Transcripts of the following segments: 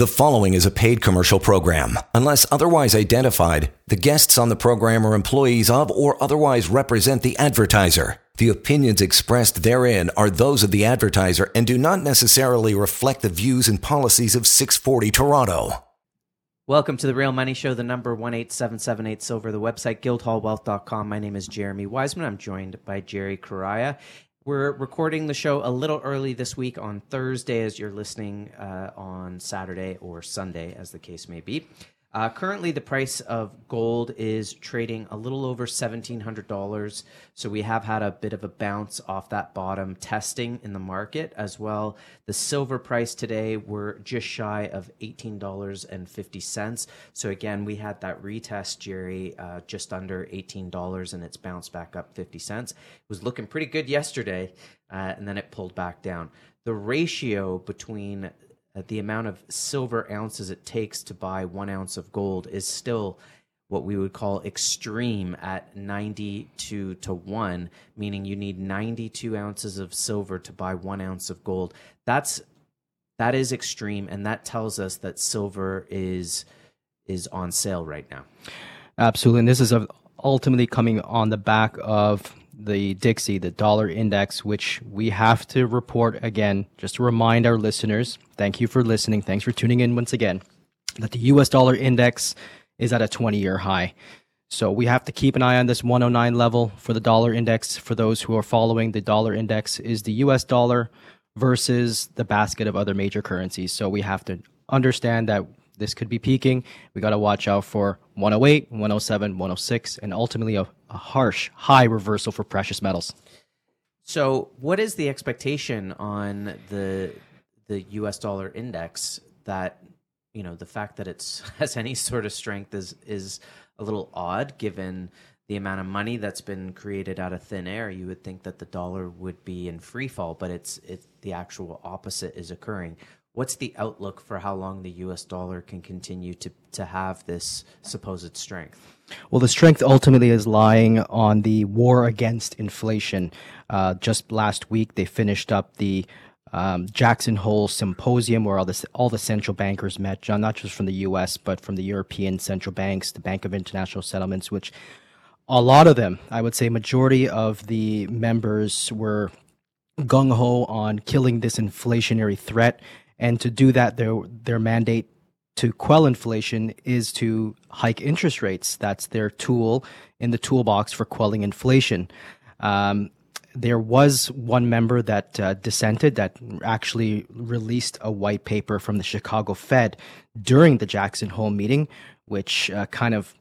The following is a paid commercial program. Unless otherwise identified, the guests on the program are employees of or otherwise represent the advertiser. The opinions expressed therein are those of the advertiser and do not necessarily reflect the views and policies of 640 Toronto. Welcome to the Real Money Show, the number 18778 Silver, the website guildhallwealth.com. My name is Jeremy Wiseman. I'm joined by Jerry Correia. We're recording the show a little early this week on Thursday, as you're listening uh, on Saturday or Sunday, as the case may be. Uh, currently, the price of gold is trading a little over $1,700. So we have had a bit of a bounce off that bottom testing in the market as well. The silver price today, we're just shy of $18.50. So again, we had that retest, Jerry, uh, just under $18 and it's bounced back up 50 cents. It was looking pretty good yesterday uh, and then it pulled back down. The ratio between uh, the amount of silver ounces it takes to buy one ounce of gold is still what we would call extreme at 92 to 1, meaning you need 92 ounces of silver to buy one ounce of gold. That's that is extreme, and that tells us that silver is is on sale right now. Absolutely, and this is ultimately coming on the back of the Dixie, the dollar index, which we have to report again, just to remind our listeners. Thank you for listening. Thanks for tuning in once again. That the US dollar index is at a 20 year high. So we have to keep an eye on this 109 level for the dollar index. For those who are following, the dollar index is the US dollar versus the basket of other major currencies. So we have to understand that this could be peaking. We got to watch out for 108, 107, 106, and ultimately a, a harsh high reversal for precious metals. So, what is the expectation on the the U.S. dollar index? That you know, the fact that it has any sort of strength is is a little odd, given the amount of money that's been created out of thin air. You would think that the dollar would be in free fall, but it's it the actual opposite is occurring what's the outlook for how long the US dollar can continue to, to have this supposed strength? Well, the strength ultimately is lying on the war against inflation. Uh, just last week, they finished up the um, Jackson Hole Symposium, where all the all the central bankers met, John, not just from the U.S. but from the European central banks, the Bank of International Settlements, which a lot of them, I would say, majority of the members were gung ho on killing this inflationary threat and to do that, their their mandate to quell inflation is to hike interest rates. That's their tool in the toolbox for quelling inflation. Um, there was one member that uh, dissented that actually released a white paper from the Chicago Fed during the Jackson Hole meeting, which uh, kind of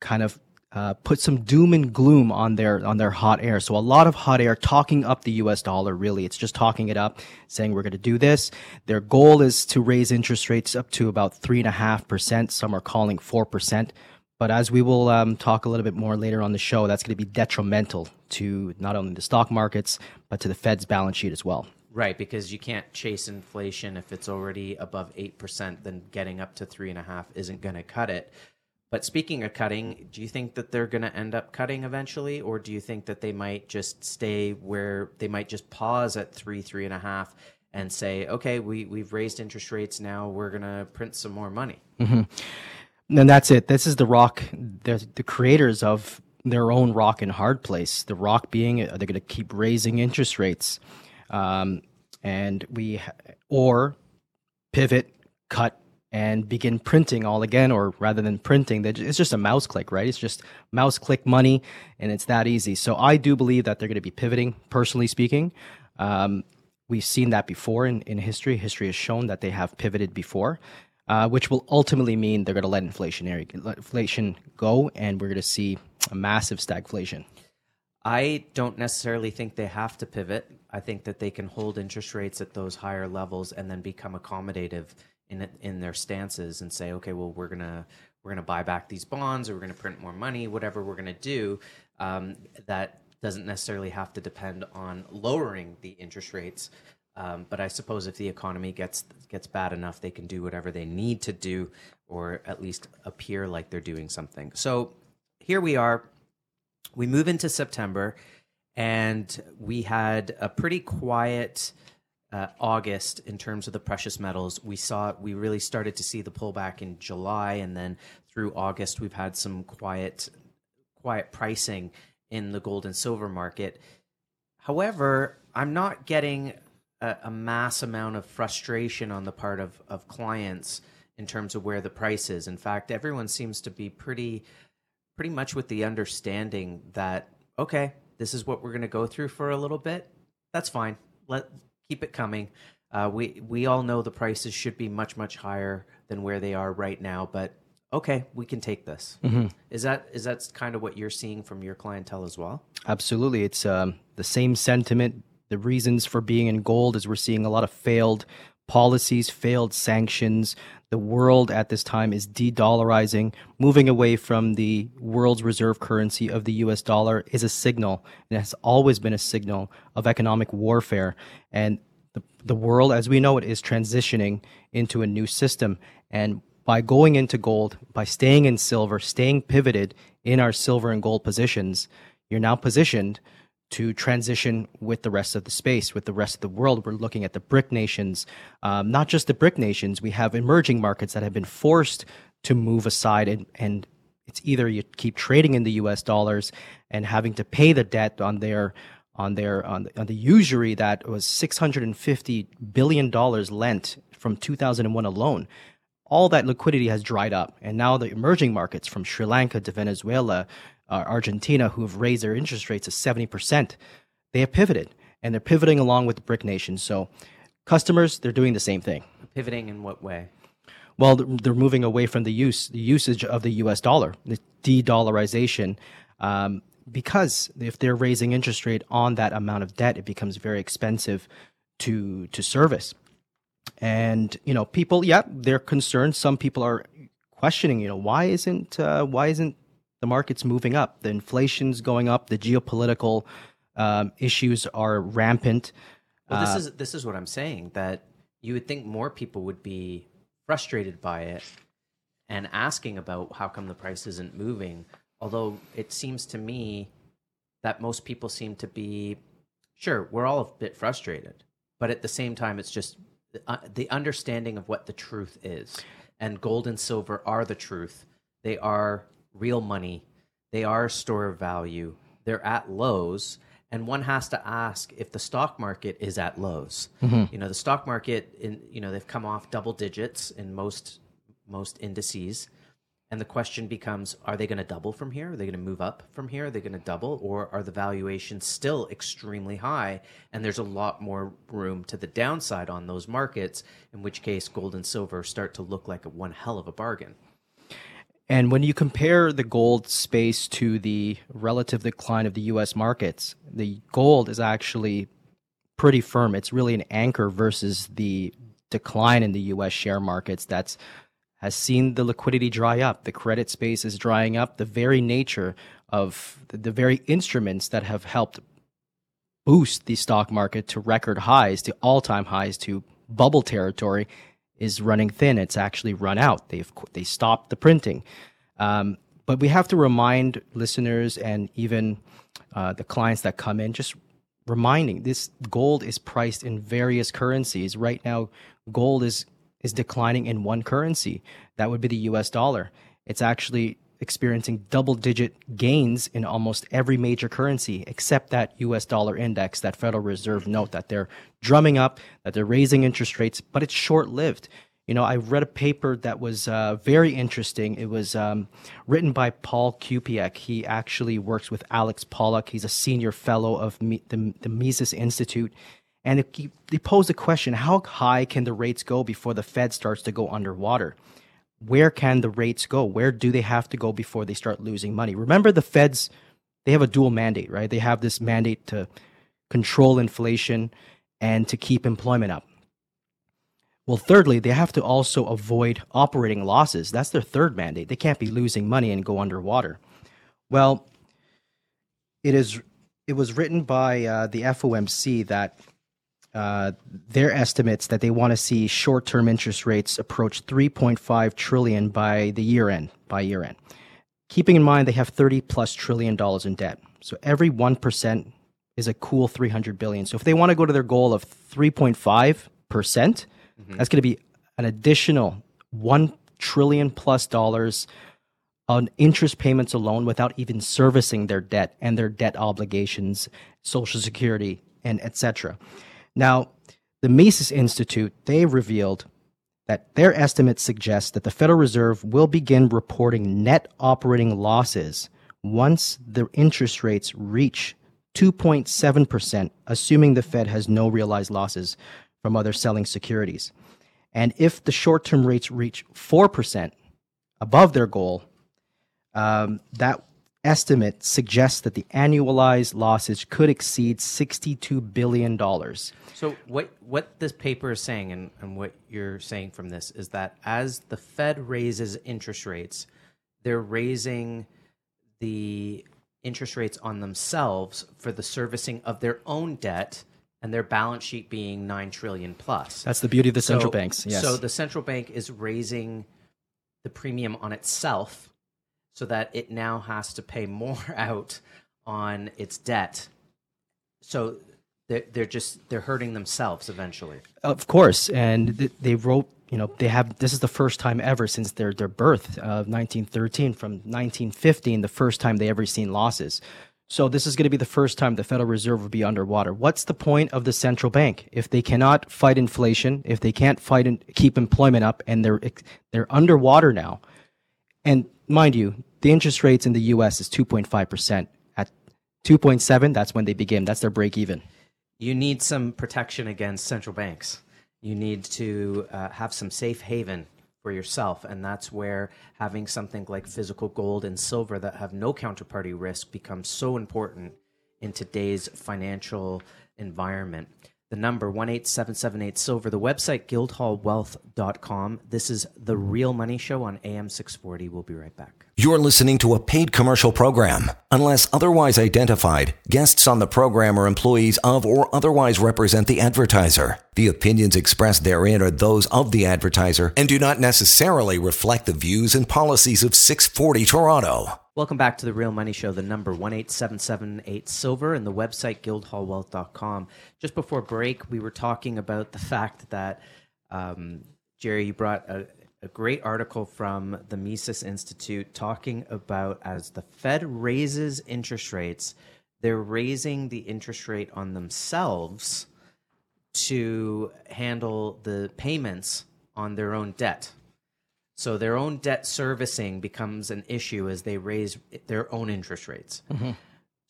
kind of uh, put some doom and gloom on their on their hot air. So a lot of hot air talking up the U.S. dollar. Really, it's just talking it up, saying we're going to do this. Their goal is to raise interest rates up to about three and a half percent. Some are calling four percent. But as we will um, talk a little bit more later on the show, that's going to be detrimental to not only the stock markets but to the Fed's balance sheet as well. Right, because you can't chase inflation if it's already above eight percent. Then getting up to three and a half isn't going to cut it. But speaking of cutting, do you think that they're going to end up cutting eventually, or do you think that they might just stay where they might just pause at three, three and a half, and say, okay, we we've raised interest rates, now we're going to print some more money? Mm-hmm. And that's it. This is the rock. The, the creators of their own rock and hard place. The rock being are they're going to keep raising interest rates, um, and we or pivot, cut and begin printing all again, or rather than printing, it's just a mouse click, right? It's just mouse click money, and it's that easy. So I do believe that they're going to be pivoting, personally speaking. Um, we've seen that before in, in history. History has shown that they have pivoted before, uh, which will ultimately mean they're going to let inflationary let inflation go, and we're going to see a massive stagflation. I don't necessarily think they have to pivot. I think that they can hold interest rates at those higher levels and then become accommodative in in their stances and say, okay, well, we're gonna we're gonna buy back these bonds, or we're gonna print more money, whatever we're gonna do. Um, that doesn't necessarily have to depend on lowering the interest rates. Um, but I suppose if the economy gets gets bad enough, they can do whatever they need to do, or at least appear like they're doing something. So here we are. We move into September, and we had a pretty quiet uh, August in terms of the precious metals. We saw we really started to see the pullback in July, and then through August we've had some quiet quiet pricing in the gold and silver market. However, I'm not getting a, a mass amount of frustration on the part of, of clients in terms of where the price is. In fact, everyone seems to be pretty pretty much with the understanding that okay, this is what we're going to go through for a little bit. That's fine. Let keep it coming. Uh, we we all know the prices should be much much higher than where they are right now, but okay, we can take this. Mm-hmm. Is that is that kind of what you're seeing from your clientele as well? Absolutely, it's um, the same sentiment. The reasons for being in gold is we're seeing a lot of failed policies, failed sanctions. The world at this time is de dollarizing. Moving away from the world's reserve currency of the US dollar is a signal, and has always been a signal of economic warfare. And the, the world as we know it is transitioning into a new system. And by going into gold, by staying in silver, staying pivoted in our silver and gold positions, you're now positioned to transition with the rest of the space, with the rest of the world. We're looking at the BRIC nations, um, not just the BRIC nations. We have emerging markets that have been forced to move aside, and, and it's either you keep trading in the U.S. dollars and having to pay the debt on their on their on the, on the usury that was 650 billion dollars lent from 2001 alone all that liquidity has dried up and now the emerging markets from Sri Lanka to Venezuela uh, Argentina, who have raised their interest rates to 70%, they have pivoted and they're pivoting along with the BRIC nations. So customers, they're doing the same thing. Pivoting in what way? Well, they're moving away from the use, the usage of the U.S. dollar, the de-dollarization, um, because if they're raising interest rate on that amount of debt, it becomes very expensive to to service. And you know, people, yeah, they're concerned. Some people are questioning, you know, why isn't uh, why isn't the market's moving up. The inflation's going up. The geopolitical um, issues are rampant. Well, this uh, is this is what I'm saying. That you would think more people would be frustrated by it and asking about how come the price isn't moving. Although it seems to me that most people seem to be sure we're all a bit frustrated, but at the same time, it's just uh, the understanding of what the truth is. And gold and silver are the truth. They are real money. They are a store of value. They're at lows. And one has to ask if the stock market is at lows. Mm-hmm. You know, the stock market, in you know, they've come off double digits in most most indices, and the question becomes: Are they going to double from here? Are they going to move up from here? Are they going to double, or are the valuations still extremely high? And there's a lot more room to the downside on those markets. In which case, gold and silver start to look like a one hell of a bargain. And when you compare the gold space to the relative decline of the US markets, the gold is actually pretty firm. It's really an anchor versus the decline in the US share markets that's has seen the liquidity dry up. The credit space is drying up. The very nature of the, the very instruments that have helped boost the stock market to record highs, to all time highs, to bubble territory is running thin. It's actually run out. They've they stopped the printing. Um, but we have to remind listeners and even uh, the clients that come in, just reminding this gold is priced in various currencies. Right now, gold is is declining in one currency. That would be the U.S. dollar. It's actually experiencing double digit gains in almost every major currency except that US dollar index, that Federal Reserve note that they're drumming up, that they're raising interest rates, but it's short lived. You know, I read a paper that was uh, very interesting. It was um, written by Paul Kupiec. He actually works with Alex Pollock. He's a senior fellow of the, the Mises Institute. And he, he posed a question how high can the rates go before the Fed starts to go underwater? Where can the rates go? Where do they have to go before they start losing money? Remember, the feds, they have a dual mandate, right? They have this mandate to control inflation and to keep employment up. Well, thirdly, they have to also avoid operating losses. That's their third mandate. They can't be losing money and go underwater. Well, it is. It was written by uh, the FOMC that uh, their estimates that they want to see short-term interest rates approach 3.5 trillion by the year end. By year end, keeping in mind they have 30 plus trillion dollars in debt. So every one percent is a cool 300 billion. So if they want to go to their goal of 3.5 percent, that's going to be an additional one trillion plus dollars on interest payments alone without even servicing their debt and their debt obligations, social security, and etc. Now, the Mises Institute they revealed that their estimates suggest that the Federal Reserve will begin reporting net operating losses once the interest rates reach 2.7%, assuming the Fed has no realized losses from other selling securities. And if the short term rates reach 4% above their goal, um, that estimate suggests that the annualized losses could exceed $62 billion. So what what this paper is saying and, and what you're saying from this is that as the Fed raises interest rates, they're raising the interest rates on themselves for the servicing of their own debt and their balance sheet being 9 trillion plus. That's the beauty of the central So- banks. Yes. So the central bank is raising the premium on itself so that it now has to pay more out on its debt. So they're, they're just they're hurting themselves eventually. Of course, and th- they wrote. You know, they have. This is the first time ever since their their birth of 1913 from 1915, the first time they ever seen losses. So this is going to be the first time the Federal Reserve will be underwater. What's the point of the central bank if they cannot fight inflation, if they can't fight and keep employment up, and they're they're underwater now? And mind you, the interest rates in the U.S. is 2.5 percent. At 2.7, that's when they begin. That's their break even. You need some protection against central banks. You need to uh, have some safe haven for yourself, and that's where having something like physical gold and silver that have no counterparty risk becomes so important in today's financial environment. The number 18778 silver, the website guildhallwealth.com. This is the Real Money Show on AM 640. We'll be right back. You're listening to a paid commercial program. Unless otherwise identified, guests on the program are employees of or otherwise represent the advertiser. The opinions expressed therein are those of the advertiser and do not necessarily reflect the views and policies of 640 Toronto. Welcome back to the Real Money Show, the number 18778 Silver and the website guildhallwealth.com. Just before break, we were talking about the fact that, um, Jerry, you brought a, a great article from the Mises Institute talking about as the Fed raises interest rates, they're raising the interest rate on themselves to handle the payments on their own debt. So their own debt servicing becomes an issue as they raise their own interest rates. Mm-hmm.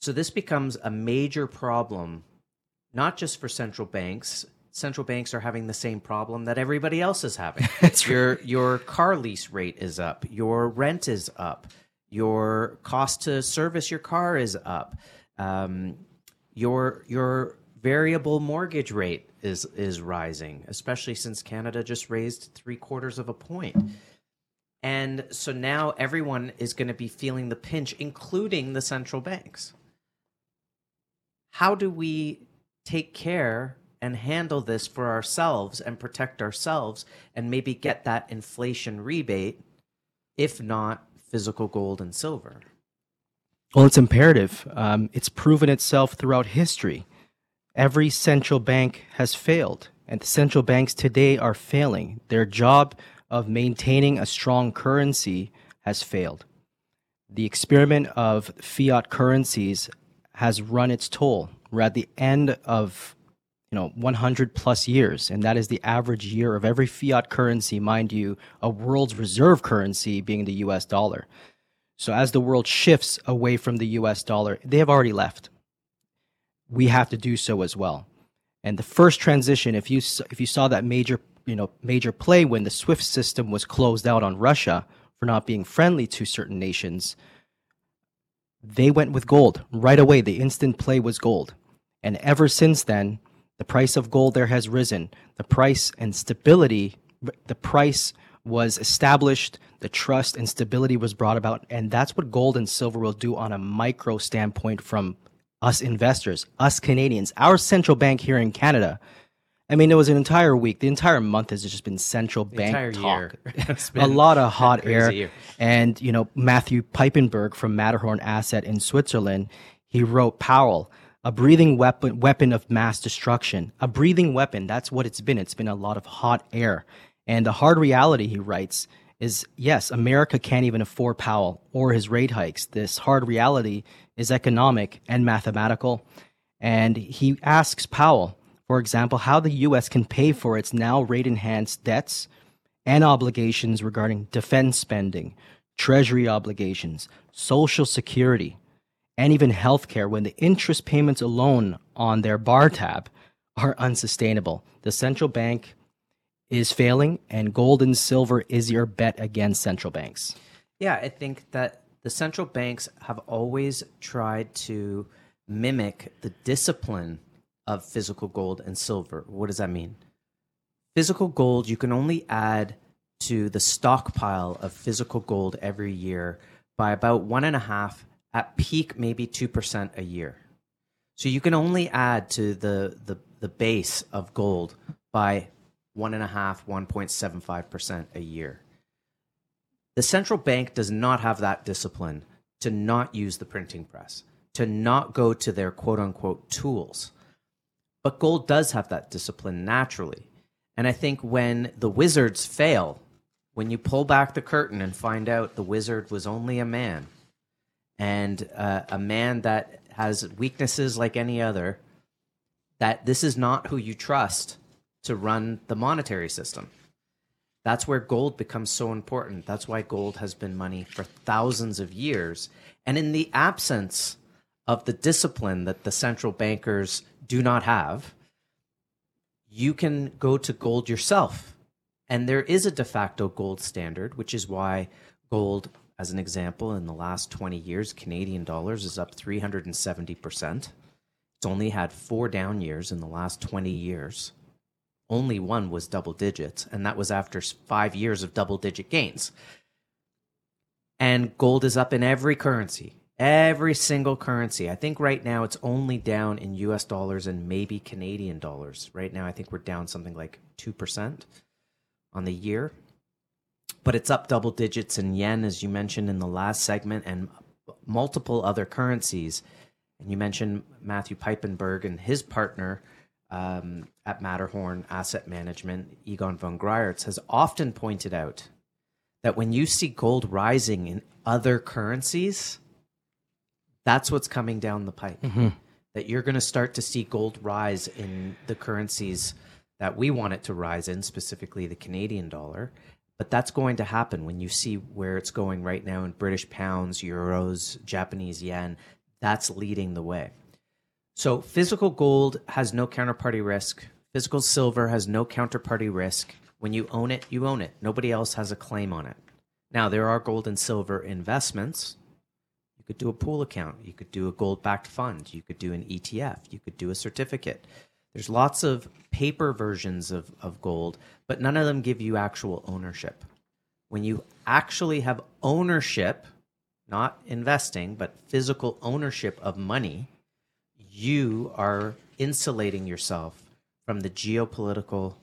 So this becomes a major problem, not just for central banks. Central banks are having the same problem that everybody else is having. your your car lease rate is up, your rent is up, your cost to service your car is up, um, your your variable mortgage rate is is rising, especially since Canada just raised three quarters of a point. And so now everyone is going to be feeling the pinch, including the central banks. How do we take care and handle this for ourselves and protect ourselves and maybe get that inflation rebate, if not physical gold and silver? Well, it's imperative. Um, it's proven itself throughout history. Every central bank has failed, and the central banks today are failing. Their job of maintaining a strong currency has failed. The experiment of fiat currencies has run its toll. We're at the end of you know 100 plus years and that is the average year of every fiat currency mind you a world's reserve currency being the US dollar so as the world shifts away from the US dollar, they have already left. We have to do so as well. And the first transition, if you if you saw that major you know major play when the SWIFT system was closed out on Russia for not being friendly to certain nations, they went with gold right away. The instant play was gold, and ever since then, the price of gold there has risen. The price and stability, the price was established, the trust and stability was brought about, and that's what gold and silver will do on a micro standpoint from us investors, us Canadians, our central bank here in Canada. I mean, it was an entire week. The entire month has just been central bank entire talk. a lot of hot air. year. And, you know, Matthew Piepenburg from Matterhorn Asset in Switzerland, he wrote Powell, a breathing weapon, weapon of mass destruction. A breathing weapon, that's what it's been. It's been a lot of hot air. And the hard reality, he writes, is yes, America can't even afford Powell or his rate hikes. This hard reality is economic and mathematical. And he asks Powell, for example, how the U.S. can pay for its now rate enhanced debts and obligations regarding defense spending, treasury obligations, social security, and even healthcare when the interest payments alone on their bar tab are unsustainable. The central bank is failing, and gold and silver is your bet against central banks. Yeah, I think that the central banks have always tried to mimic the discipline of physical gold and silver. What does that mean? Physical gold, you can only add to the stockpile of physical gold every year by about one and a half, at peak, maybe 2% a year. So you can only add to the, the, the base of gold by one and a half, 1.75% a year. The central bank does not have that discipline to not use the printing press, to not go to their quote unquote tools. But gold does have that discipline naturally. And I think when the wizards fail, when you pull back the curtain and find out the wizard was only a man, and uh, a man that has weaknesses like any other, that this is not who you trust to run the monetary system. That's where gold becomes so important. That's why gold has been money for thousands of years. And in the absence of the discipline that the central bankers do not have, you can go to gold yourself. And there is a de facto gold standard, which is why gold, as an example, in the last 20 years, Canadian dollars is up 370%. It's only had four down years in the last 20 years. Only one was double digits, and that was after five years of double digit gains. And gold is up in every currency every single currency. I think right now it's only down in US dollars and maybe Canadian dollars. Right now, I think we're down something like 2% on the year. But it's up double digits in yen, as you mentioned in the last segment, and multiple other currencies. And you mentioned Matthew Piepenburg and his partner um, at Matterhorn Asset Management, Egon von Greyerz, has often pointed out that when you see gold rising in other currencies, that's what's coming down the pipe. Mm-hmm. That you're going to start to see gold rise in the currencies that we want it to rise in, specifically the Canadian dollar. But that's going to happen when you see where it's going right now in British pounds, euros, Japanese yen. That's leading the way. So physical gold has no counterparty risk. Physical silver has no counterparty risk. When you own it, you own it. Nobody else has a claim on it. Now, there are gold and silver investments You could do a pool account. You could do a gold backed fund. You could do an ETF. You could do a certificate. There's lots of paper versions of, of gold, but none of them give you actual ownership. When you actually have ownership, not investing, but physical ownership of money, you are insulating yourself from the geopolitical,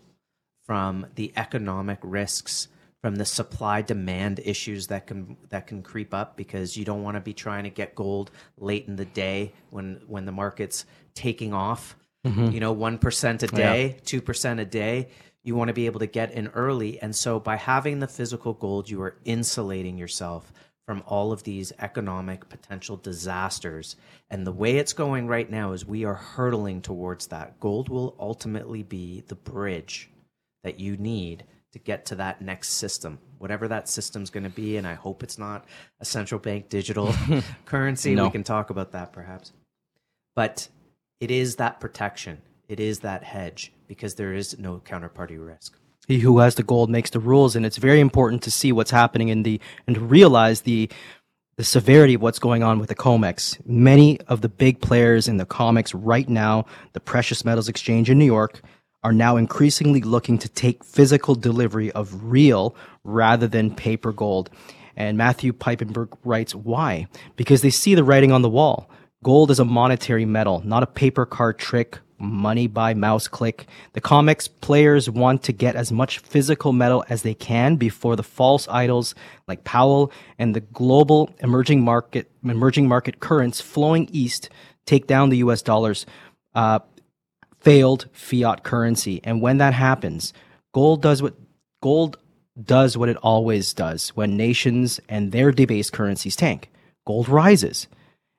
from the economic risks, from the supply demand issues that can that can creep up because you don't want to be trying to get gold late in the day when when the market's taking off. Mm-hmm. You know, one percent a day, 2% a day. You want to be able to get in early, and so by having the physical gold, you are insulating yourself from all of these economic potential disasters. And the way it's going right now is we are hurtling towards that. Gold will ultimately be the bridge that you need to get to that next system, whatever that system's going to be. And I hope it's not a central bank digital currency. No. We can talk about that perhaps. But it is that protection, it is that hedge because there is no counterparty risk. He who has the gold makes the rules, and it's very important to see what's happening in the and to realize the the severity of what's going on with the COMEX. Many of the big players in the COMEX right now, the Precious Metals Exchange in New York, are now increasingly looking to take physical delivery of real rather than paper gold. And Matthew Piepenburg writes, why? Because they see the writing on the wall. Gold is a monetary metal, not a paper card trick, money by mouse click. The COMEX players want to get as much physical metal as they can before the false idols like Powell and the global emerging market emerging market currents flowing east take down the US dollar's uh, failed fiat currency. And when that happens, gold does what gold does what it always does when nations and their debased currencies tank. Gold rises.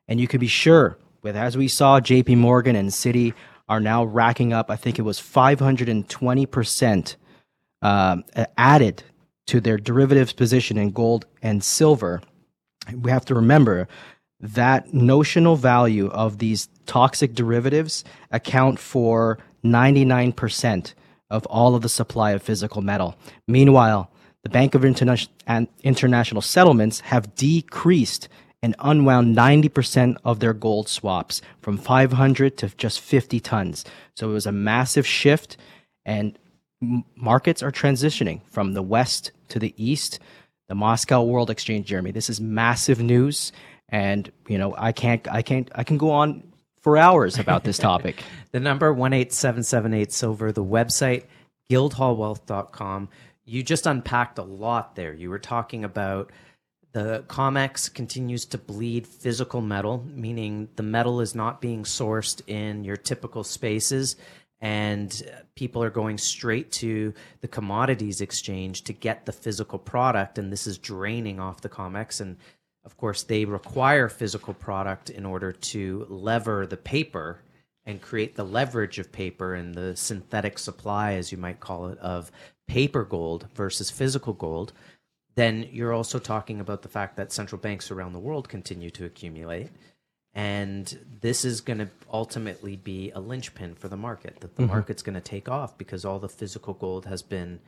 And you can be sure with as we saw JP Morgan and Citi are now racking up, I think it was 520% um, added to their derivatives position in gold and silver. We have to remember that notional value of these toxic derivatives account for 99% of all of the supply of physical metal. Meanwhile, the Bank of Interna- International Settlements have decreased and unwound 90% of their gold swaps from 500 to just 50 tons. So it was a massive shift, and markets are transitioning from the west to the east. The Moscow World Exchange, Jeremy. This is massive news, and you know I can't, I can't, I can go on for hours about this topic. the number one eight seven seven eight silver. The website guildhallwealth.com. You just unpacked a lot there. You were talking about the COMEX continues to bleed physical metal, meaning the metal is not being sourced in your typical spaces, and people are going straight to the commodities exchange to get the physical product, and this is draining off the COMEX. And of course, they require physical product in order to lever the paper and create the leverage of paper and the synthetic supply, as you might call it, of paper gold versus physical gold then you're also talking about the fact that central banks around the world continue to accumulate. And this is going to ultimately be a linchpin for the market. That the mm-hmm. market's going to take off because all the physical gold has been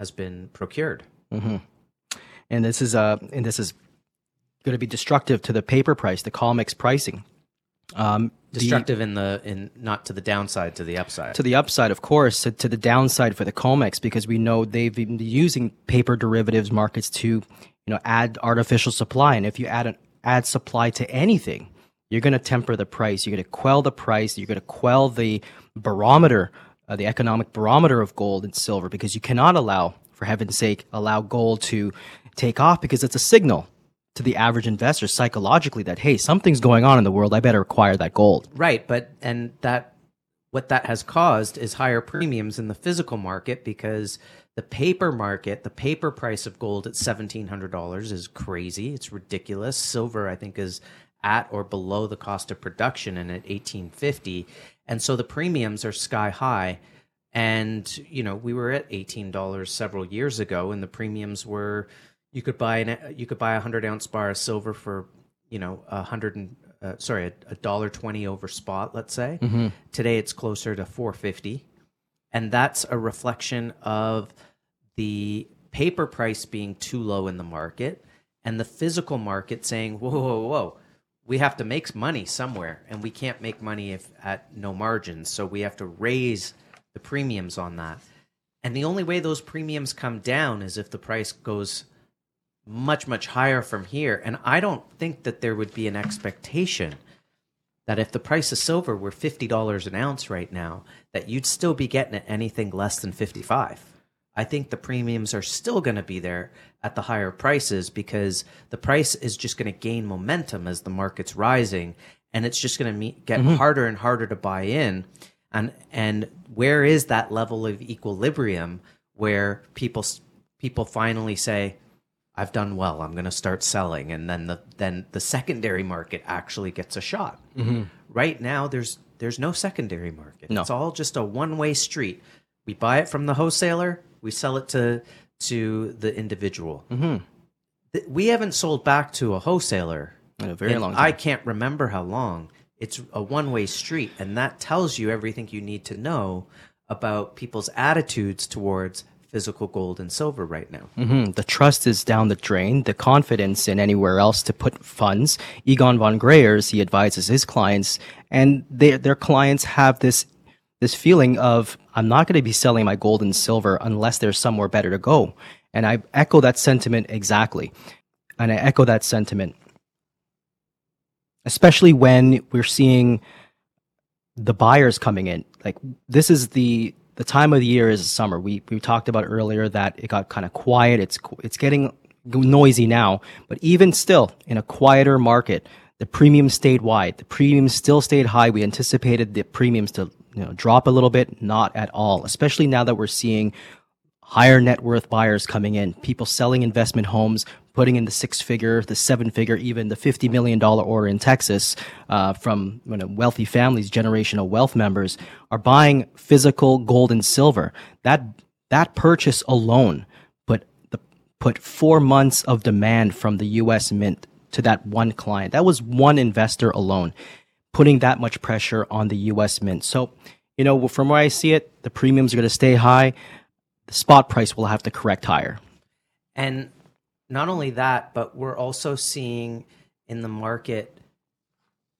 has been procured. Mm-hmm. And this is uh, and this is going to be destructive to the paper price, the COMEX pricing. Um, destructive the, in the in not to the downside to the upside. To the upside of course to the downside for the comex because we know they've been using paper derivatives markets to you know add artificial supply. And if you add an add supply to anything you're going to temper the price. You're going to quell the price. You're going to quell the barometer uh, the economic barometer of gold and silver because you cannot allow for heaven's sake allow gold to take off because it's a signal to the average investor psychologically that hey something's going on in the world. I better acquire that gold. Right. But and that what that has caused is higher premiums in the physical market because the paper market the paper price of gold at $1700 is crazy. It's ridiculous. Silver i think is at or below the cost of production and at 1850 and so the premiums are sky high. And you know we were at $18 several years ago and the premiums were you could buy an you could buy a hundred ounce bar of silver for you know a hundred and uh, sorry a dollar twenty over spot. Let's say mm-hmm. today it's closer to four fifty, and that's a reflection of the paper price being too low in the market and the physical market saying whoa whoa whoa we have to make money somewhere and we can't make money if at no margins so we have to raise the premiums on that and the only way those premiums come down is if the price goes much much higher from here. And i don't think that there would be an expectation that if the price of silver were $50 an ounce right now that you'd still be getting it anything less than 55 i think the premiums are still going to be there at the higher prices because the price is just going to gain momentum as the market's rising and it's just going to get mm-hmm. harder and harder to buy in. And and where is that level of equilibrium where people people finally say I've done well. I'm going to start selling, and then the then the secondary market actually gets a shot. Mm-hmm. Right now, there's there's no secondary market. No. It's all just a one way street. We buy it from the wholesaler, we sell it to to the individual. Mm-hmm. We haven't sold back to a wholesaler in a very long time. I can't remember how long. It's a one way street, and that tells you everything you need to know about people's attitudes towards physical gold and silver right now. Mm-hmm. The trust is down the drain. The confidence in anywhere else to put funds. Egon von Greyerz, he advises his clients, and they, their clients have this this feeling of I'm not going to be selling my gold and silver unless there's somewhere better to go. And I echo that sentiment exactly. And I echo that sentiment, especially when we're seeing the buyers coming in. Like this is the the time of the year is summer. We we talked about earlier that it got kind of quiet. It's it's getting noisy now, but even still, in a quieter market, the premium stayed wide. The premiums still stayed high. We anticipated the premiums to you know, drop a little bit, not at all, especially now that we're seeing higher net worth buyers coming in, people selling investment homes, putting in the six figure, the seven figure, even the $50 million order in Texas uh, from you know, wealthy families, generational wealth members are buying physical gold and silver. That, that purchase alone put, the, put four months of demand from the US Mint to that one client. That was one investor alone putting that much pressure on the US Mint. So, you know, from where I see it, the premiums are going to stay high. The spot price will have to correct higher. And not only that, but we're also seeing in the market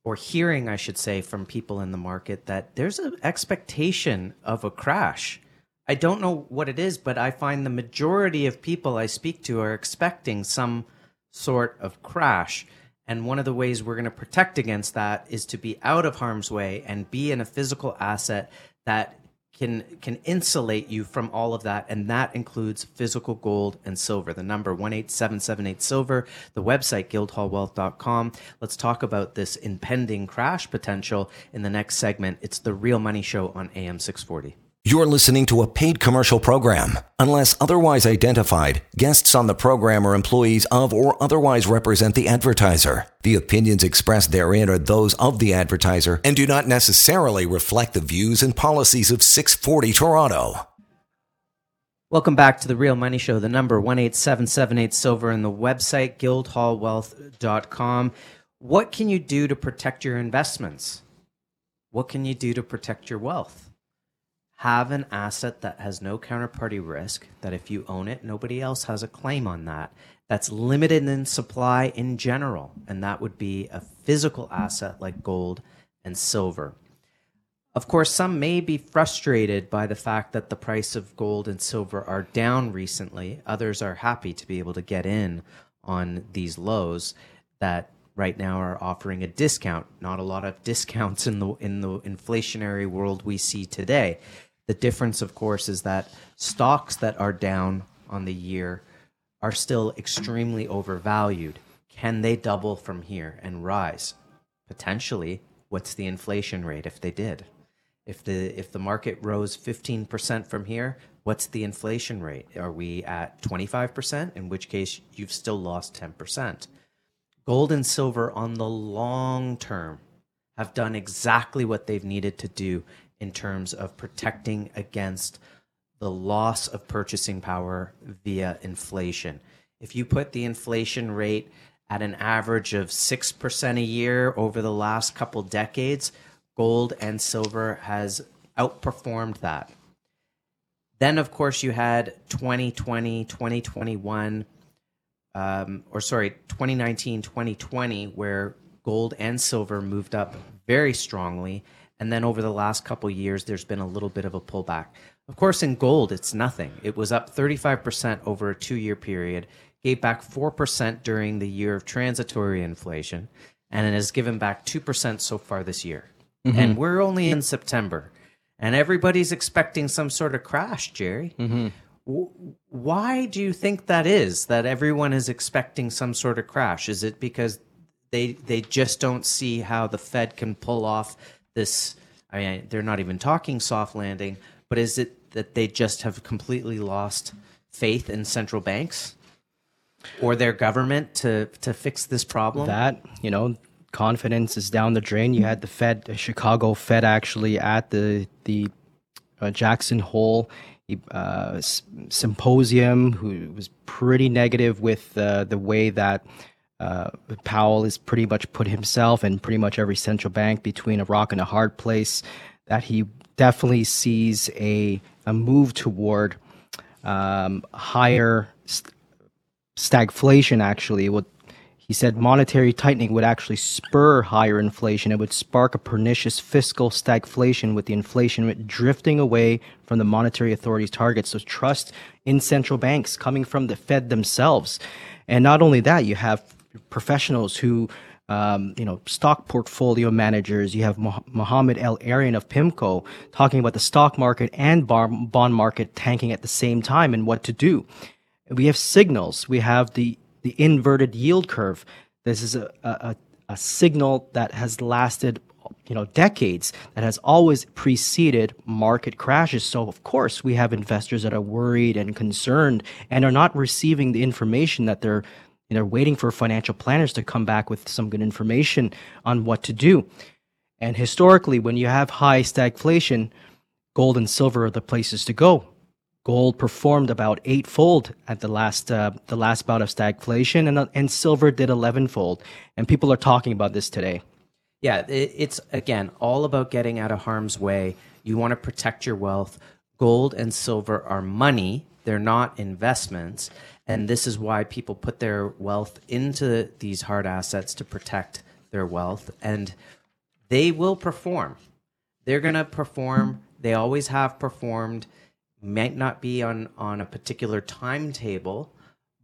or hearing, I should say, from people in the market that there's an expectation of a crash. I don't know what it is, but I find the majority of people I speak to are expecting some sort of crash. And one of the ways we're going to protect against that is to be out of harm's way and be in a physical asset that can can insulate you from all of that and that includes physical gold and silver. The number 18778 silver the website guildhallwealth.com let's talk about this impending crash potential in the next segment. It's the real money show on am 640 you're listening to a paid commercial program. Unless otherwise identified, guests on the program are employees of or otherwise represent the advertiser. The opinions expressed therein are those of the advertiser and do not necessarily reflect the views and policies of 640 Toronto. Welcome back to the Real Money Show. The number 18778 Silver and the website guildhallwealth.com. What can you do to protect your investments? What can you do to protect your wealth? Have an asset that has no counterparty risk, that if you own it, nobody else has a claim on that, that's limited in supply in general, and that would be a physical asset like gold and silver. Of course, some may be frustrated by the fact that the price of gold and silver are down recently. Others are happy to be able to get in on these lows that right now are offering a discount. Not a lot of discounts in the in the inflationary world we see today. The difference, of course, is that stocks that are down on the year are still extremely overvalued. Can they double from here and rise? Potentially. What's the inflation rate if they did? If the if the market rose 15% from here, what's the inflation rate? Are we at 25%? In which case you've still lost 10%. Gold and silver on the long term have done exactly what they've needed to do in terms of protecting against the loss of purchasing power via inflation. If you put the inflation rate at an average of 6% a year over the last couple decades, gold and silver has outperformed that. Then, of course, you had 2020, 2021, um, or sorry, 2019, 2020, where gold and silver moved up very strongly and then over the last couple years there's been a little bit of a pullback. Of course in gold it's nothing. It was up 35% over a two year period gave back 4% during the year of transitory inflation and it has given back 2% so far this year. Mm-hmm. and we're only in september and everybody's expecting some sort of crash jerry. Mm-hmm. why do you think that is that everyone is expecting some sort of crash? Is it because they they just don't see how the fed can pull off this I mean they're not even talking soft landing, but is it that they just have completely lost faith in central banks or their government to to fix this problem? That, you know, confidence is down the drain. You had the Fed, the Chicago Fed actually at the the uh, Jackson Hole uh, symposium, who was pretty negative with uh, the way that uh, Powell has pretty much put himself and pretty much every central bank between a rock and a hard place. That he definitely sees a a move toward um, higher st- stagflation. Actually, what he said, monetary tightening would actually spur higher inflation. It would spark a pernicious fiscal stagflation, with the inflation drifting away from the monetary authorities' targets. So trust in central banks coming from the Fed themselves. And not only that, you have professionals who um, you know, stock portfolio managers. You have Mohamed El-Erian of PIMCO talking about the stock market and bar- bond market tanking at the same time and what to do. We have signals. We have the the inverted yield curve. This is a, a, a signal that has lasted you know decades that has always preceded market crashes so of course we have investors that are worried and concerned and are not receiving the information that they're you know waiting for financial planners to come back with some good information on what to do and historically when you have high stagflation gold and silver are the places to go gold performed about eightfold at the last uh, the last bout of stagflation and and silver did elevenfold and people are talking about this today yeah, it's again all about getting out of harm's way. You want to protect your wealth. Gold and silver are money, they're not investments. And this is why people put their wealth into these hard assets to protect their wealth. And they will perform. They're going to perform. They always have performed. Might not be on, on a particular timetable,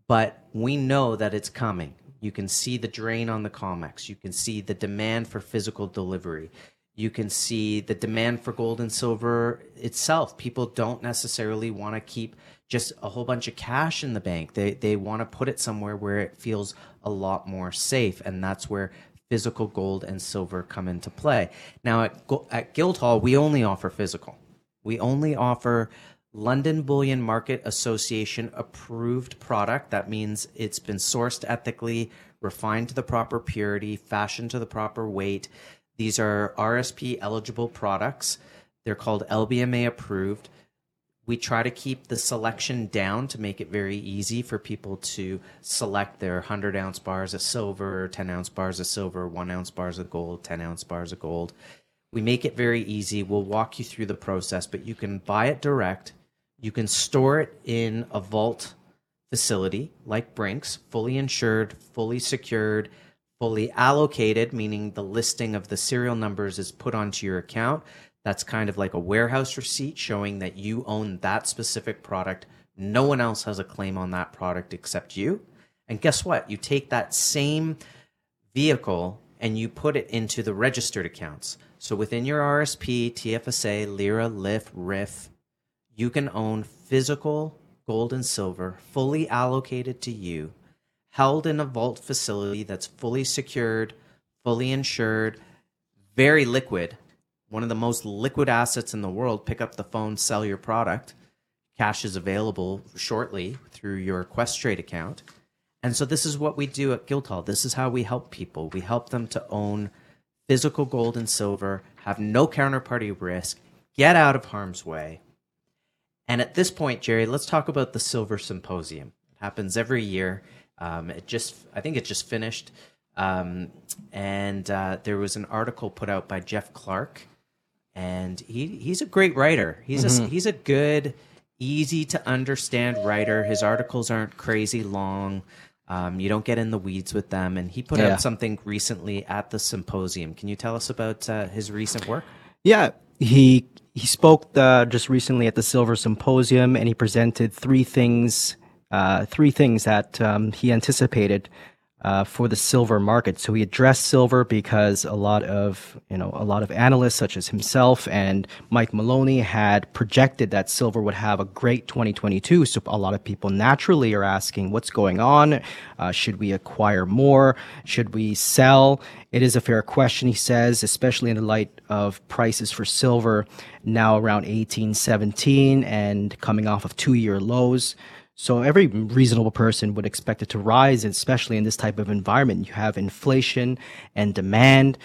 but we know that it's coming. You can see the drain on the COMEX. You can see the demand for physical delivery. You can see the demand for gold and silver itself. People don't necessarily want to keep just a whole bunch of cash in the bank. They they want to put it somewhere where it feels a lot more safe, and that's where physical gold and silver come into play. Now at at Guildhall, we only offer physical. We only offer London Bullion Market Association approved product. That means it's been sourced ethically, refined to the proper purity, fashioned to the proper weight. These are RSP eligible products. They're called LBMA approved. We try to keep the selection down to make it very easy for people to select their 100 ounce bars of silver, 10 ounce bars of silver, 1 ounce bars of gold, 10 ounce bars of gold. We make it very easy. We'll walk you through the process, but you can buy it direct you can store it in a vault facility like Brinks, fully insured, fully secured, fully allocated, meaning the listing of the serial numbers is put onto your account. That's kind of like a warehouse receipt showing that you own that specific product. No one else has a claim on that product except you. And guess what? You take that same vehicle and you put it into the registered accounts. So within your RSP, TFSA, LIRA, LIF, RIF, you can own physical gold and silver fully allocated to you, held in a vault facility that's fully secured, fully insured, very liquid. One of the most liquid assets in the world. Pick up the phone, sell your product. Cash is available shortly through your Questrade account. And so this is what we do at Guildhall. This is how we help people. We help them to own physical gold and silver, have no counterparty risk, get out of harm's way, and at this point, Jerry, let's talk about the Silver Symposium. It happens every year. Um, it just, I think it just finished. Um, and uh, there was an article put out by Jeff Clark, and he he's a great writer. He's mm-hmm. a he's a good, easy to understand writer. His articles aren't crazy long. Um, you don't get in the weeds with them. And he put yeah. out something recently at the symposium. Can you tell us about uh, his recent work? Yeah, he he spoke uh, just recently at the Silver Symposium, and he presented three things, uh, three things that um, he anticipated uh, for the silver market. So he addressed silver because a lot of you know a lot of analysts such as himself and Mike Maloney had projected that silver would have a great 2022. So a lot of people naturally are asking what's going on. Uh, should we acquire more? Should we sell? It is a fair question, he says, especially in the light of prices for silver now around 1817 and coming off of two year lows. So every reasonable person would expect it to rise, especially in this type of environment. You have inflation and demand.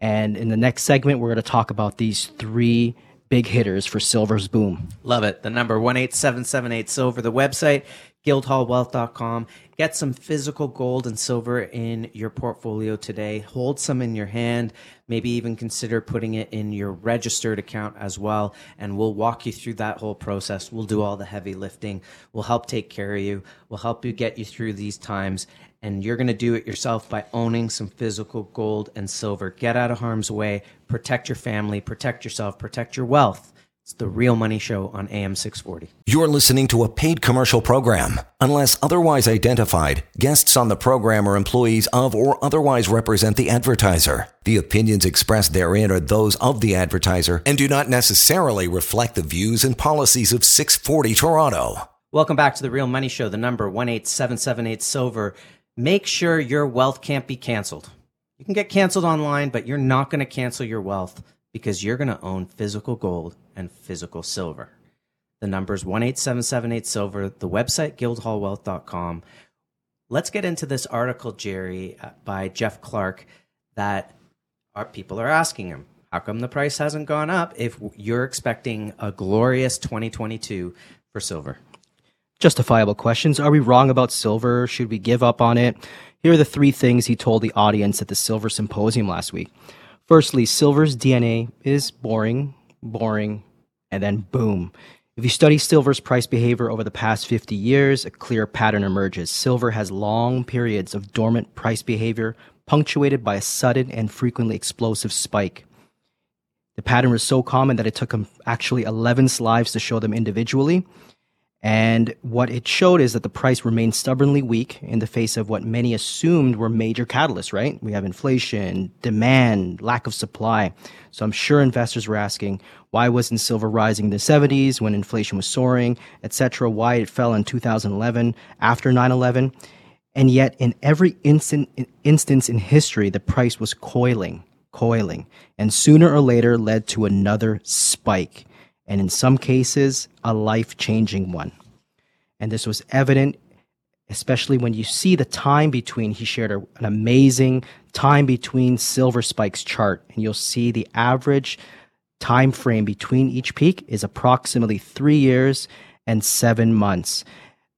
And in the next segment, we're going to talk about these three big hitters for Silver's boom. Love it. The number 18778 Silver, the website, guildhallwealth.com. Get some physical gold and silver in your portfolio today. Hold some in your hand. Maybe even consider putting it in your registered account as well. And we'll walk you through that whole process. We'll do all the heavy lifting. We'll help take care of you. We'll help you get you through these times. And you're going to do it yourself by owning some physical gold and silver. Get out of harm's way. Protect your family. Protect yourself. Protect your wealth. It's the Real Money Show on AM 640. You're listening to a paid commercial program. Unless otherwise identified, guests on the program are employees of or otherwise represent the advertiser. The opinions expressed therein are those of the advertiser and do not necessarily reflect the views and policies of 640 Toronto. Welcome back to the Real Money Show, the number 18778 Silver. Make sure your wealth can't be canceled. You can get canceled online, but you're not going to cancel your wealth because you're going to own physical gold and physical silver. The number is 18778 silver, the website guildhallwealth.com. Let's get into this article, Jerry, uh, by Jeff Clark that our people are asking him. How come the price hasn't gone up if you're expecting a glorious 2022 for silver? Justifiable questions. Are we wrong about silver? Should we give up on it? Here are the three things he told the audience at the Silver Symposium last week. Firstly, silver's DNA is boring, boring, and then boom. If you study silver's price behavior over the past 50 years, a clear pattern emerges. Silver has long periods of dormant price behavior, punctuated by a sudden and frequently explosive spike. The pattern was so common that it took him actually 11 slides to show them individually. And what it showed is that the price remained stubbornly weak in the face of what many assumed were major catalysts, right? We have inflation, demand, lack of supply. So I'm sure investors were asking, why wasn't silver rising in the 70s when inflation was soaring, etc., why it fell in 2011 after 9/11? And yet in every instant, instance in history the price was coiling, coiling, and sooner or later led to another spike and in some cases, a life changing one. And this was evident, especially when you see the time between, he shared a, an amazing time between silver spikes chart, and you'll see the average time frame between each peak is approximately three years and seven months.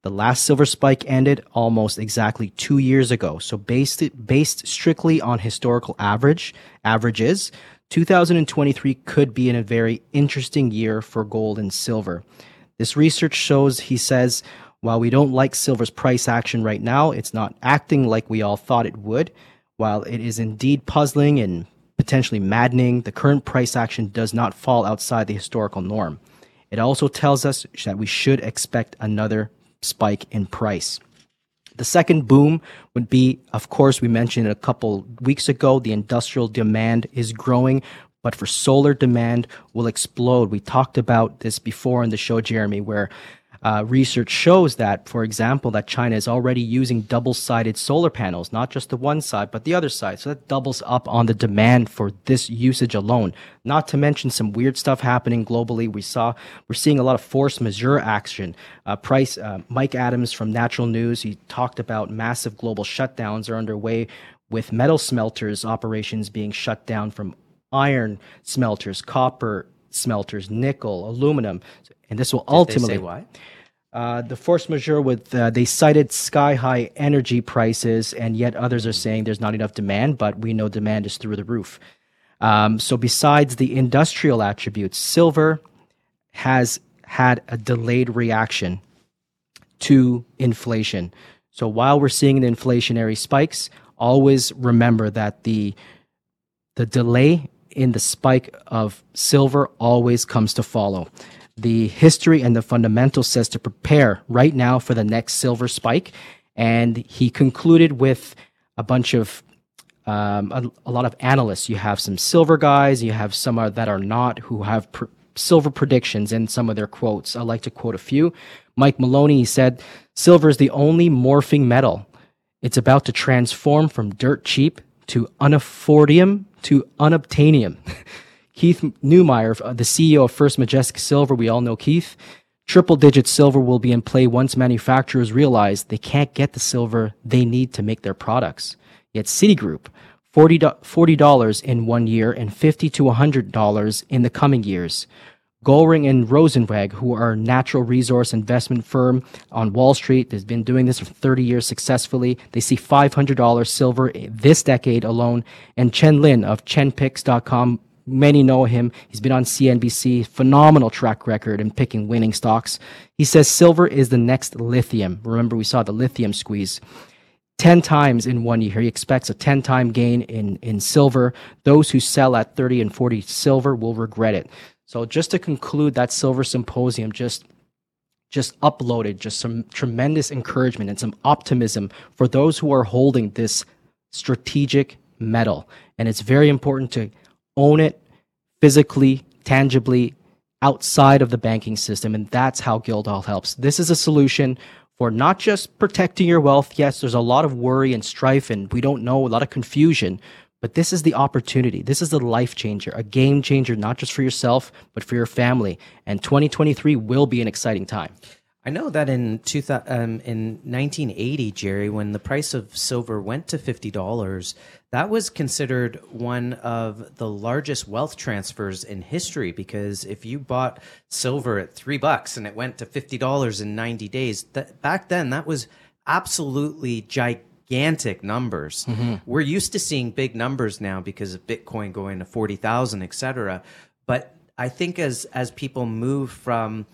The last silver spike ended almost exactly two years ago. So based based strictly on historical average averages, 2023 could be in a very interesting year for gold and silver. This research shows, he says, while we don't like silver's price action right now, it's not acting like we all thought it would. While it is indeed puzzling and potentially maddening, the current price action does not fall outside the historical norm. It also tells us that we should expect another spike in price. The second boom would be, of course, we mentioned a couple weeks ago, the industrial demand is growing, but for solar demand will explode. We talked about this before in the show, Jeremy, where uh, research shows that, for example, that China is already using double-sided solar panels, not just the one side, but the other side. So that doubles up on the demand for this usage alone. Not to mention some weird stuff happening globally. We saw we're seeing a lot of force majeure action. Uh, Price uh, Mike Adams from Natural News he talked about massive global shutdowns are underway with metal smelters operations being shut down from iron smelters, copper smelters, nickel, aluminum, and this will Did ultimately they say why? uh, the force majeure with uh, they cited sky high energy prices, and yet others are saying there's not enough demand, but we know demand is through the roof. Um, so besides the industrial attributes, silver has had a delayed reaction to inflation. So while we're seeing the inflationary spikes, always remember that the the delay in the spike of silver always comes to follow. The history and the fundamental says to prepare right now for the next silver spike. And he concluded with a bunch of um, a, a, lot of analysts. You have some silver guys, you have some are, that are not who have pr- silver predictions in some of their quotes. I like to quote a few. Mike Maloney said, "Silver is the only morphing metal. It's about to transform from dirt cheap to unaffordium to unobtainium." Keith Neumeyer, uh, the CEO of First Majestic Silver, we all know Keith. Triple digit silver will be in play once manufacturers realize they can't get the silver they need to make their products. Yet Citigroup, $40 in one year and 50 to $100 in the coming years. Goehring and Rozencwajg, who are a natural resource investment firm on Wall Street, has been doing this for 30 years successfully. They see $500 silver this decade alone. And Chen Lin of ChenPicks.com Many know him. He's been on CNBC, phenomenal track record in picking winning stocks. He says silver is the next lithium. Remember, we saw the lithium squeeze. 10 times in one year. He expects a 10 time gain in, in silver. Those who sell at 30 and 40 silver will regret it. So just to conclude that silver symposium, just just uploaded just some tremendous encouragement and some optimism for those who are holding this strategic metal. And it's very important to own it physically, tangibly outside of the banking system. And that's how Guildhall helps. This is a solution for not just protecting your wealth. Yes, there's a lot of worry and strife, and we don't know, a lot of confusion. But this is the opportunity. This is the life changer, a game changer, not just for yourself, but for your family. And 2023 will be an exciting time. I know that in um, in 1980, Jerry, when the price of silver went to fifty dollars, that was considered one of the largest wealth transfers in history. Because if you bought silver at three bucks and it went to fifty dollars in 90 days, that back then that was absolutely gigantic numbers. Mm-hmm. We're used to seeing big numbers now because of Bitcoin going to forty thousand, et cetera. But I think as as people move from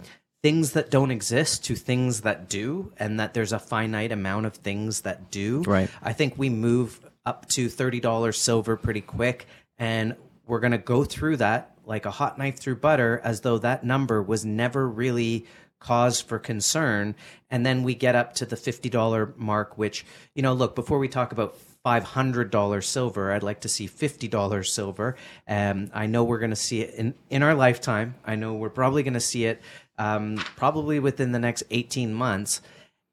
things that don't exist to things that do, and that there's a finite amount of things that do. Right. I think we move up to $30 silver pretty quick, and we're going to go through that like a hot knife through butter as though that number was never really cause for concern. And then we get up to the $50 mark, which, you know, look, before we talk about $500 silver. I'd like to see $50 silver. Um, I know we're going to see it in, in our lifetime. I know we're probably going to see it um, probably within the next 18 months.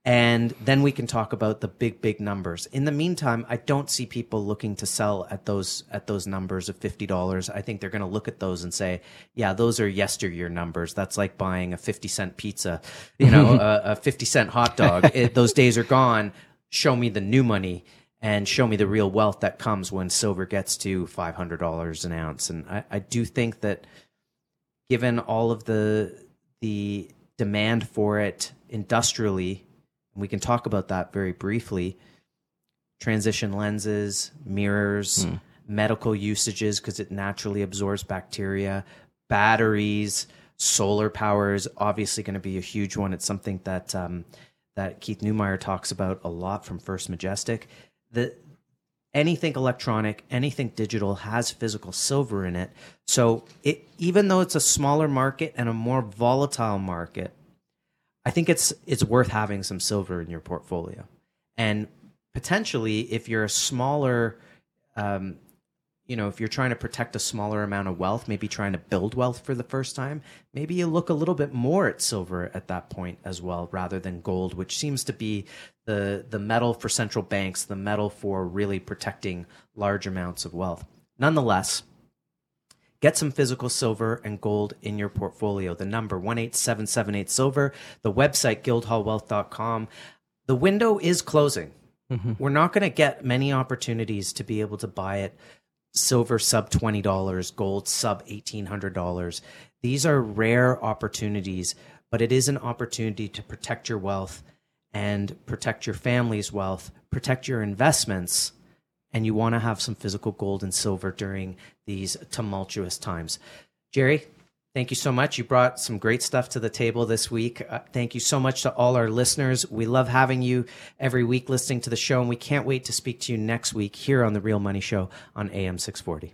And then we can talk about the big, big numbers. In the meantime, I don't see people looking to sell at those at those numbers of fifty dollars. I think they're going to look at those and say, "Yeah, those are yesteryear numbers. That's like buying a fifty cent pizza, you know, a, a, fifty cent hot dog. It, those days are gone. Show me the new money." and show me the real wealth that comes when silver gets to five hundred dollars an ounce. And I, I, do think that, given all of the the demand for it industrially, we can talk about that very briefly. Transition lenses, mirrors, mm. medical usages because it naturally absorbs bacteria, batteries, solar power is obviously going to be a huge one. It's something that um, that Keith Neumeyer talks about a lot from First Majestic the anything electronic, anything digital has physical silver in it. So it, even though it's a smaller market and a more volatile market, I think it's it's worth having some silver in your portfolio. And potentially, if you're a smaller um, you know, if you're trying to protect a smaller amount of wealth, maybe trying to build wealth for the first time, maybe you look a little bit more at silver at that point as well, rather than gold, which seems to be the the metal for central banks, the metal for really protecting large amounts of wealth. Nonetheless, get some physical silver and gold in your portfolio. The number 18778 silver, the website guildhallwealth.com. The window is closing. Mm-hmm. We're not going to get many opportunities to be able to buy it silver sub $20, gold sub $1,800. These are rare opportunities, but it is an opportunity to protect your wealth and protect your family's wealth, protect your investments, and you want to have some physical gold and silver during these tumultuous times. Jerry, Thank you so much. You brought some great stuff to the table this week. Uh, thank you so much to all our listeners. We love having you every week listening to the show, and we can't wait to speak to you next week here on The Real Money Show on AM 640.